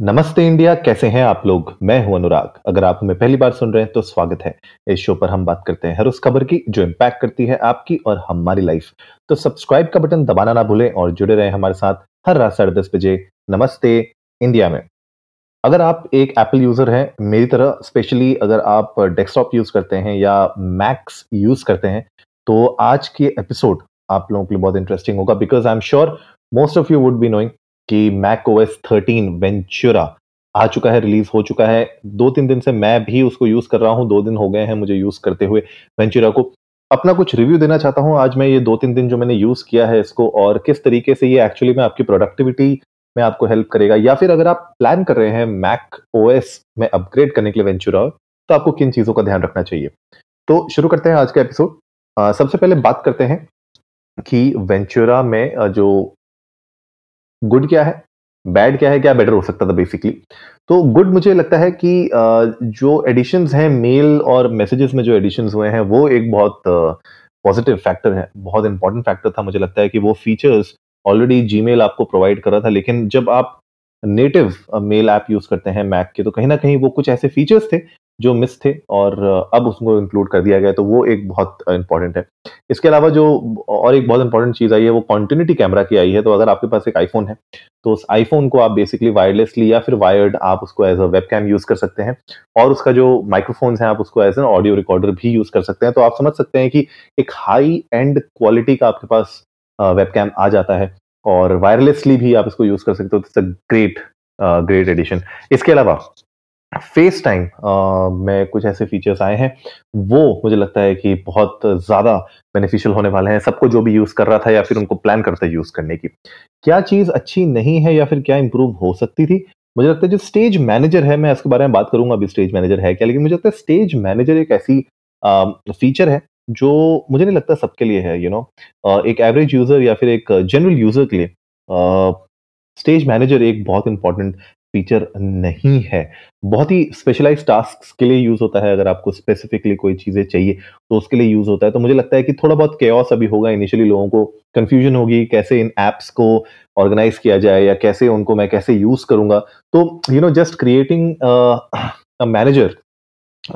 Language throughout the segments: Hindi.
नमस्ते इंडिया, कैसे हैं आप लोग? मैं हूँ अनुराग। अगर आप हमें पहली बार सुन रहे हैं तो स्वागत है। इस शो पर हम बात करते हैं हर उस खबर की जो इम्पैक्ट करती है आपकी और हमारी लाइफ तो सब्सक्राइब का बटन दबाना ना भूलें और जुड़े रहें हमारे साथ हर रात साढ़े दस बजे। नमस्ते इंडिया में। अगर आप एक एप्पल यूज़र हैं, मेरी तरह स्पेशली अगर आप डेस्कटॉप यूज़ करते हैं या मैक्स यूज़ करते हैं तो आज के एपिसोड आप लोगों के लिए बहुत इंटरेस्टिंग होगा because I am sure most of you would be knowing कि मैक ओएस थर्टीन वेंचुरा आ चुका है रिलीज़ हो चुका है। दो तीन दिन से मैं भी उसको यूज़ कर रहा हूँ, दो दिन हो गए हैं मुझे यूज़ करते हुए वेंचुरा को। अपना कुछ रिव्यू देना चाहता हूँ, आज मैं ये दो तीन दिन जो मैंने यूज़ किया है इसको और किस तरीके से ये एक्चुअली में आपकी प्रोडक्टिविटी में आपको हेल्प करेगा या फिर अगर आप प्लान कर रहे हैं मैक ओएस में अपग्रेड करने के लिए वेंचुरा तो आपको किन चीज़ों का ध्यान रखना चाहिए? तो शुरू करते हैं आज का एपिसोड सबसे पहले बात करते हैं कि वेंचुरा में जो गुड क्या है? बैड क्या है? क्या बेटर हो सकता था बेसिकली तो गुड मुझे लगता है कि जो एडिशंस हैं मेल और मैसेजेस में जो एडिशंस हुए हैं, वो एक बहुत पॉजिटिव फैक्टर है। बहुत इंपॉर्टेंट फैक्टर था, मुझे लगता है कि वो फीचर्स ऑलरेडी जीमेल आपको प्रोवाइड कर रहा था, लेकिन जब आप नेटिव मेल ऐप यूज़ करते हैं मैक के तो कहीं ना कहीं वो कुछ ऐसे फीचर्स थे जो मिस थे और अब उसको इंक्लूड कर दिया गया तो वो एक बहुत इंपॉर्टेंट है। इसके अलावा जो, और एक बहुत इंपॉर्टेंट चीज़ आई है, वो कॉन्टिन्यूटी कैमरा की आई है तो अगर आपके पास एक आईफोन है तो उस आईफोन को आप बेसिकली वायरलेसली या फिर वायर्ड आप उसको as a web cam use कर सकते हैं, और उसका जो माइक्रोफोन्स हैं, आप उसको एज एन ऑडियो रिकॉर्डर भी यूज़ कर सकते हैं। तो आप समझ सकते हैं कि एक हाई एंड क्वालिटी का आपके पास वेब कैम आ जाता है, और वायरलेसली भी आप इसको यूज़ कर सकते हो it's a great great addition इसके अलावा फेस टाइम में कुछ ऐसे फीचर्स आए हैं। वो मुझे लगता है कि बहुत ज़्यादा बेनिफिशियल होने वाले हैं। सबको जो भी यूज़ कर रहा था या फिर उनको प्लान करता यूज़ करने की। क्या चीज़ अच्छी नहीं है या फिर क्या इंप्रूव हो सकती थी? मुझे लगता है जो स्टेज मैनेजर है, मैं इसके बारे में बात करूँगा, अभी स्टेज मैनेजर है क्या, लेकिन मुझे लगता है स्टेज मैनेजर एक ऐसी फीचर है जो मुझे नहीं लगता सबके लिए है यू नो? एक एवरेज यूज़र या फिर एक जनरल यूज़र के लिए स्टेज मैनेजर एक बहुत इंपॉर्टेंट फीचर नहीं है। बहुत ही स्पेशलाइज टास्क के लिए यूज़ होता है अगर आपको स्पेसिफिकली कोई चीज़ें चाहिए तो उसके लिए यूज़ होता है। तो मुझे लगता है कि थोड़ा बहुत केयस अभी होगा। इनिशियली लोगों को कंफ्यूजन होगी कैसे इन एप्स को ऑर्गेनाइज किया जाए या कैसे उनको मैं कैसे यूज़ करूँगा। तो you know just creating manager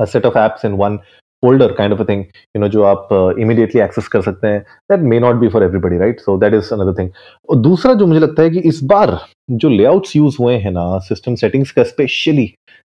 set of apps in one folder kind of a thing you know जो आप इमीडिएटली uh, एक्सेस कर सकते हैं that may not be for everybody right so that is another thing दूसरा जो मुझे लगता है कि इस बार जो लेआउट्स यूज़ हुए हैं ना सिस्टम सेटिंग्स का स्पेशली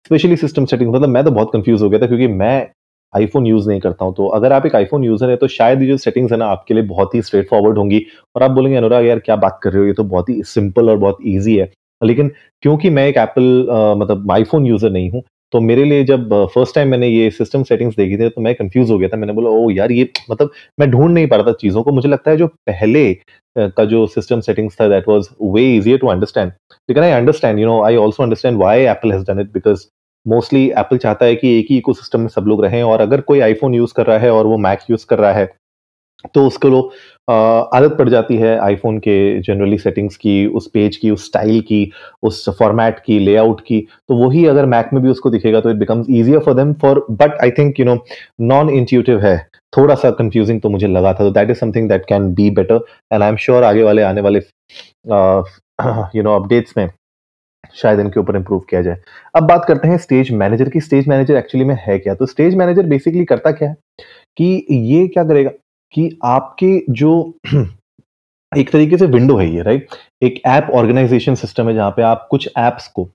स्पेशली सिस्टम सेटिंग्स मतलब मैं तो बहुत कंफ्यूज हो गया था क्योंकि मैं आईफोन यूज़ नहीं करता हूँ। तो अगर आप एक आईफोन यूज़र है तो शायद ये जो सेटिंग्स है ना, आपके लिए बहुत ही स्ट्रेट फॉरवर्ड होंगी। और आप बोलेंगे, अनुराग, यार, क्या बात कर रहे हो? ये तो बहुत ही सिंपल और बहुत ईजी है। लेकिन क्योंकि मैं एक एप्पल मतलब आईफोन यूज़र नहीं हूँ तो मेरे लिए जब फ़र्स्ट टाइम मैंने ये सिस्टम सेटिंग्स देखी थी तो मैं कंफ्यूज हो गया था। मैंने बोला ओ यार ये मतलब मैं ढूंढ नहीं पा रहा था चीज़ों को। मुझे लगता है जो पहले का जो सिस्टम सेटिंग्स था that was way easier to understand लेकिन I understand you know I also understand why Apple has done it because mostly Apple चाहता है कि एक ही इको में सब लोग रहें, और अगर कोई आईफोन यूज़ कर रहा है, और वो मैक यूज़ कर रहा है तो उसको आदत पड़ जाती है आईफोन के जनरली सेटिंग्स की, उस पेज की, उस स्टाइल की, उस फॉर्मेट की लेआउट की। तो वही अगर मैक में भी उसको दिखेगा तो it becomes easier for them for but I think you know non intuitive है। थोड़ा सा कंफ्यूजिंग तो मुझे लगा था तो that is something that can be better and I am sure आगे वाले, आने वाले यू नो अपडेट्स में शायद इनके ऊपर इंप्रूव किया जाए। अब बात करते हैं स्टेज मैनेजर की। स्टेज मैनेजर एक्चुअली में है क्या? तो स्टेज मैनेजर बेसिकली करता क्या है कि ये क्या करेगा? कि आपके जो एक तरीके से विंडो है ये राइट एक ऐप ऑर्गेनाइजेशन सिस्टम है जहाँ पे आप कुछ ऐप्स को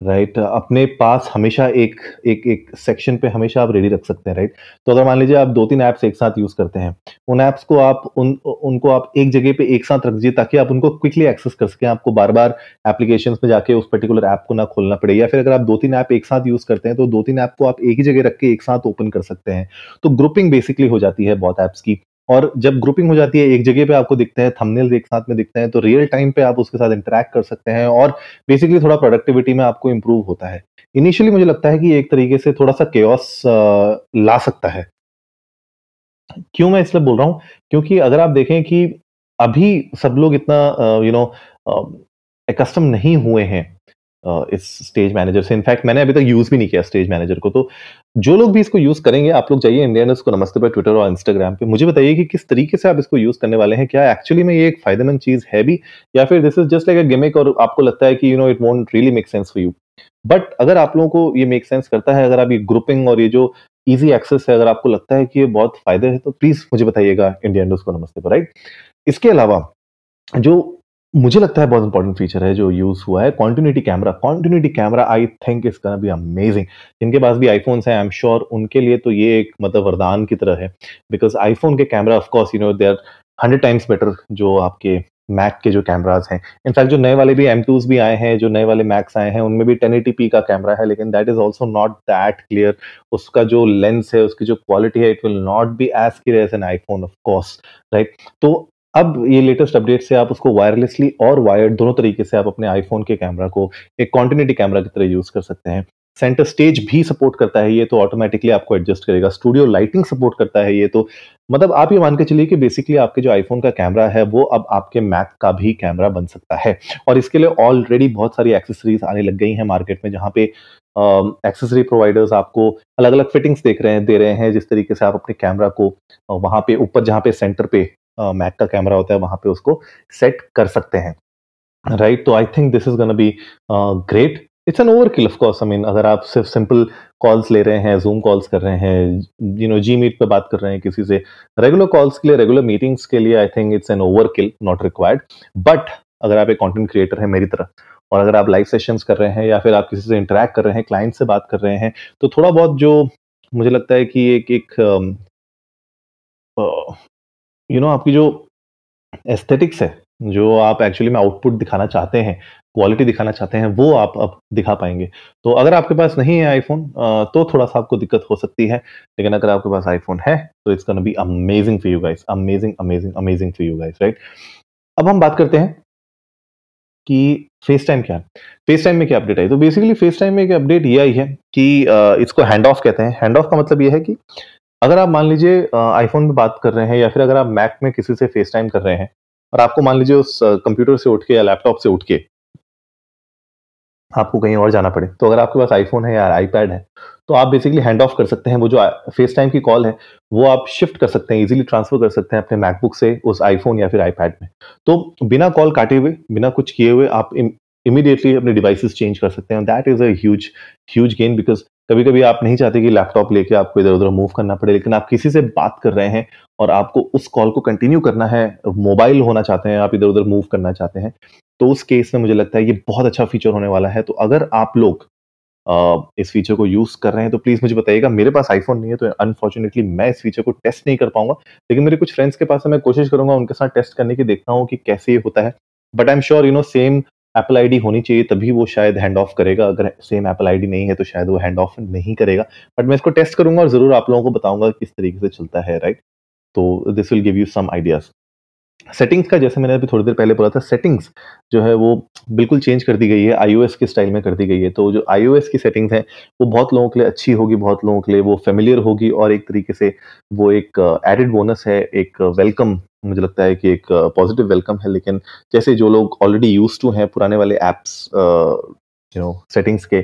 राइट अपने पास हमेशा एक एक एक सेक्शन पे हमेशा आप रेडी रख सकते हैं राइट तो अगर मान लीजिए आप दो तीन ऐप्स एक साथ यूज़ करते हैं, उन ऐप्स को आप, उन, उनको आप एक जगह पे एक साथ रख दीजिए ताकि आप उनको क्विकली एक्सेस कर सकें। आपको बार बार एप्लीकेशन में जाके उस पर्टिकुलर ऐप को ना खोलना पड़े, या फिर अगर आप दो तीन ऐप एक साथ यूज़ करते हैं तो दो तीन ऐप को आप एक ही जगह रख के एक साथ ओपन कर सकते हैं। तो ग्रुपिंग बेसिकली हो जाती है बहुत ऐप्स की। और जब ग्रुपिंग हो जाती है, एक जगह पे आपको दिखते हैं थंबनेल्स एक साथ में दिखते हैं तो रियल टाइम पे आप उसके साथ इंटरेक्ट कर सकते हैं और बेसिकली थोड़ा प्रोडक्टिविटी में आपको इम्प्रूव होता है। इनिशियली मुझे लगता है कि एक तरीके से थोड़ा सा केओस ला सकता है। क्यों मैं इसलिए बोल रहा हूँ? क्योंकि अगर आप देखें कि अभी सब लोग इतना यू नो कस्टम नहीं हुए हैं इस स्टेज मैनेजर से। इनफैक्ट मैंने अभी तक यूज़ भी नहीं किया स्टेज मैनेजर को। तो जो लोग भी इसको यूज़ करेंगे, आप लोग जाइए इंडियन को नमस्ते पर ट्विटर और इंस्टाग्राम पे। मुझे बताइए कि किस तरीके से आप इसको यूज़ करने वाले हैं? क्या एक्चुअली में ये एक फ़ायदेमंद चीज़ है भी? या फिर this is just like a gimmick और आपको लगता है कि you know it won't really make sense for you but अगर आप लोगों को ये मेक सेंस करता है, अगर आप ये ग्रुपिंग और ये जो इजी एक्सेस है, अगर आपको लगता है कि ये बहुत फ़ायदे है तो प्लीज़ मुझे बताइएगा इंडियन को नमस्ते पर राइट इसके अलावा जो मुझे लगता है बहुत इंपॉर्टेंट फीचर है जो यूज़ हुआ है continuity camera continuity camera I think is be amazing जिनके पास भी आईफोन है आई एम श्योर उनके लिए तो ये एक मतलब वरदान की तरह है। बिकॉज़ आईफोन के camera of course you know they are hundred times better जो आपके मैक के जो कैमराज हैं। इनफैक्ट जो नए वाले भी एम भी आए हैं, जो नए वाले मैक्स आए हैं, उनमें भी टेन का कैमरा है, लेकिन that is also not that clear उसका जो लेंस है, उसकी जो क्वालिटी है it will not be as clear as an iPhone of course right तो अब ये लेटेस्ट अपडेट से आप उसको वायरलेसली और वायर्ड दोनों तरीके से आप अपने आईफोन के कैमरा को एक कॉन्टिन्यूटी कैमरा की तरह यूज़ कर सकते हैं। सेंटर स्टेज भी सपोर्ट करता है ये तो ऑटोमेटिकली आपको एडजस्ट करेगा। स्टूडियो लाइटिंग सपोर्ट करता है ये तो। मतलब आप ये मान के चलिए कि बेसिकली आपके जो आईफोन का कैमरा है, वो अब आपके मैक का भी कैमरा बन सकता है। और इसके लिए ऑलरेडी बहुत सारी एक्सेसरीज आने लग गई हैं मार्केट में, जहाँ पे एक्सेसरी प्रोवाइडर्स आपको अलग अलग फिटिंग्स देख रहे हैं, दे रहे हैं, जिस तरीके से आप अपने कैमरा को वहाँ पे ऊपर जहाँ पे सेंटर पे मैक का कैमरा होता है, वहाँ पे उसको सेट कर सकते हैं। राइट तो I think this is gonna be great it's an overkill of course I mean अगर आप सिर्फ़ सिंपल कॉल्स ले रहे हैं जूम कॉल्स कर रहे हैं यू नो जी मीट पे बात कर रहे हैं किसी से रेगुलर कॉल्स के लिए रेगुलर मीटिंग्स के लिए I think it's an overkill not required but अगर आप एक कंटेंट क्रिएटर है मेरी तरह, और अगर आप लाइव सेशंस कर रहे हैं या फिर आप किसी से इंटरेक्ट कर रहे हैं क्लाइंट से बात कर रहे हैं तो थोड़ा बहुत जो मुझे लगता है कि एक एक यू नो आपकी जो एस्थेटिक्स है, जो आप एक्चुअली में आउटपुट दिखाना चाहते हैं क्वालिटी दिखाना चाहते हैं, वो आप अब दिखा पाएँगे। तो अगर आपके पास नहीं है आईफोन तो थोड़ा सा आपको दिक्कत हो सकती है, लेकिन अगर आपके पास आईफोन है तो it's be amazing for you guys amazing amazing amazing for you guys right अब हम बात करते हैं कि फेस टाइम क्या है। फेस टाइम में क्या अपडेट आई? तो बेसिकली फेस टाइम में एक अपडेट ये आई है कि इसको हैंड ऑफ़ कहते हैं। हैंड ऑफ़ का मतलब ये है कि अगर आप मान लीजिए आईफोन में बात कर रहे हैं या फिर अगर आप मैक में किसी से फेस टाइम कर रहे हैं और आपको मान लीजिए उस कंप्यूटर से उठ के या लैपटॉप से उठ के आपको कहीं और जाना पड़े तो अगर आपके पास आईफोन है या आईपैड है तो आप बेसिकली हैंड ऑफ़ कर सकते हैं। वो जो फेस टाइम की कॉल है, वो आप शिफ्ट कर सकते हैं इजीली ट्रांसफ़र कर सकते हैं अपने मैकबुक से उस आईफोन या फिर आईपैड में। तो बिना कॉल काटे हुए, बिना कुछ किए हुए आप इमीडिएटली अपने डिवाइसेस चेंज कर सकते हैं। That is a huge huge gain because कभी कभी आप नहीं चाहते कि लैपटॉप लेके आपको इधर उधर मूव करना पड़े, लेकिन आप किसी से बात कर रहे हैं और आपको उस कॉल को कंटिन्यू करना है मोबाइल होना चाहते हैं, आप इधर उधर मूव करना चाहते हैं तो उस केस में मुझे लगता है ये बहुत अच्छा फीचर होने वाला है। तो अगर आप लोग इस फीचर को यूज़ कर रहे हैं तो प्लीज़ मुझे बताइएगा। मेरे पास आईफोन नहीं है तो अनफॉर्चुनेटली मैं इस फीचर को टेस्ट नहीं कर पाऊँगा। लेकिन मेरे कुछ फ्रेंड्स के पास मैं कोशिश करूँगा उनके साथ टेस्ट करने की, देखता हूँ कि कैसे ये होता है। But I am sure you know same Apple ID होनी चाहिए, तभी वो शायद हैंड ऑफ़ करेगा। अगर सेम एप्पल आईडी नहीं है तो शायद वो हैंड ऑफ़ नहीं करेगा। बट मैं इसको टेस्ट करूँगा और ज़रूर आप लोगों को बताऊँगा किस तरीके से चलता है राइट तो this will give you some ideas settings का जैसे मैंने अभी थोड़ी देर पहले बोला था सेटिंग्स जो है वो बिल्कुल चेंज कर दी गई है आईओएस के स्टाइल में कर दी गई है। तो जो आईओएस की सेटिंग्स हैं, वो बहुत लोगों के लिए अच्छी होगी, बहुत लोगों के लिए वो फेमिलियर होगी और एक तरीके से वो एक एडेड बोनस है, एक वेलकम मुझे लगता है कि एक पॉजिटिव वेलकम है। लेकिन जैसे जो लोग ऑलरेडी यूज़ टू हैं पुराने वाले एप्स यू नो सेटिंग्स के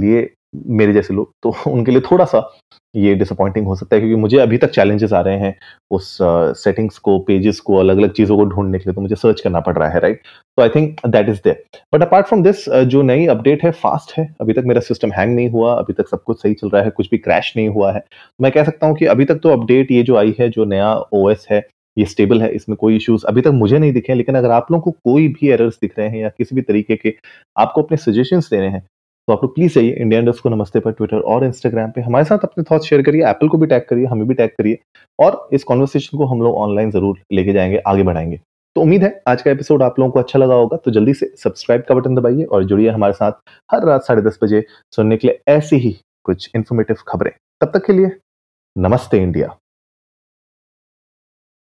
लिए मेरे जैसे लोग तो उनके लिए थोड़ा सा ये डिसअपॉइंटिंग हो सकता है क्योंकि मुझे अभी तक चैलेंजेस आ रहे हैं उस सेटिंग्स uh, को पेजेस को अलग अलग चीज़ों को ढूँढने के लिए तो मुझे सर्च करना पड़ रहा है राइट तो I think that is there but apart from this जो नई अपडेट है फास्ट है अभी तक मेरा सिस्टम हैंग नहीं हुआ अभी तक सब कुछ सही चल रहा है कुछ भी क्रैश नहीं हुआ है मैं कह सकता हूँ कि अभी तक तो अपडेट ये जो आई है जो नया ओएस है ये स्टेबल है इसमें कोई इश्यूज़ अभी तक मुझे नहीं दिखे लेकिन अगर आप लोगों को कोई भी एरर्स दिख रहे हैं या किसी भी तरीके के आपको अपने सजेशंस देने हैं तो आप लोग प्लीज़ चाहिए इंडिया इंडस्ट को नमस्ते पर ट्विटर और इंस्टाग्राम पे। हमारे साथ अपने थॉट्स शेयर करिए एप्पल को भी टैग करिए, हमें भी टैग करिए और इस कॉन्वर्सेशन को हम लोग ऑनलाइन ज़रूर लेके जाएँगे, आगे बढ़ाएँगे। तो उम्मीद है आज का एपिसोड आप लोगों को अच्छा लगा होगा तो जल्दी से सब्सक्राइब का बटन दबाइए और जुड़िए हमारे साथ हर रात साढ़े दस बजे सुनने के लिए ऐसी ही कुछ इन्फॉर्मेटिव खबरें। तब तक के लिए नमस्ते इंडिया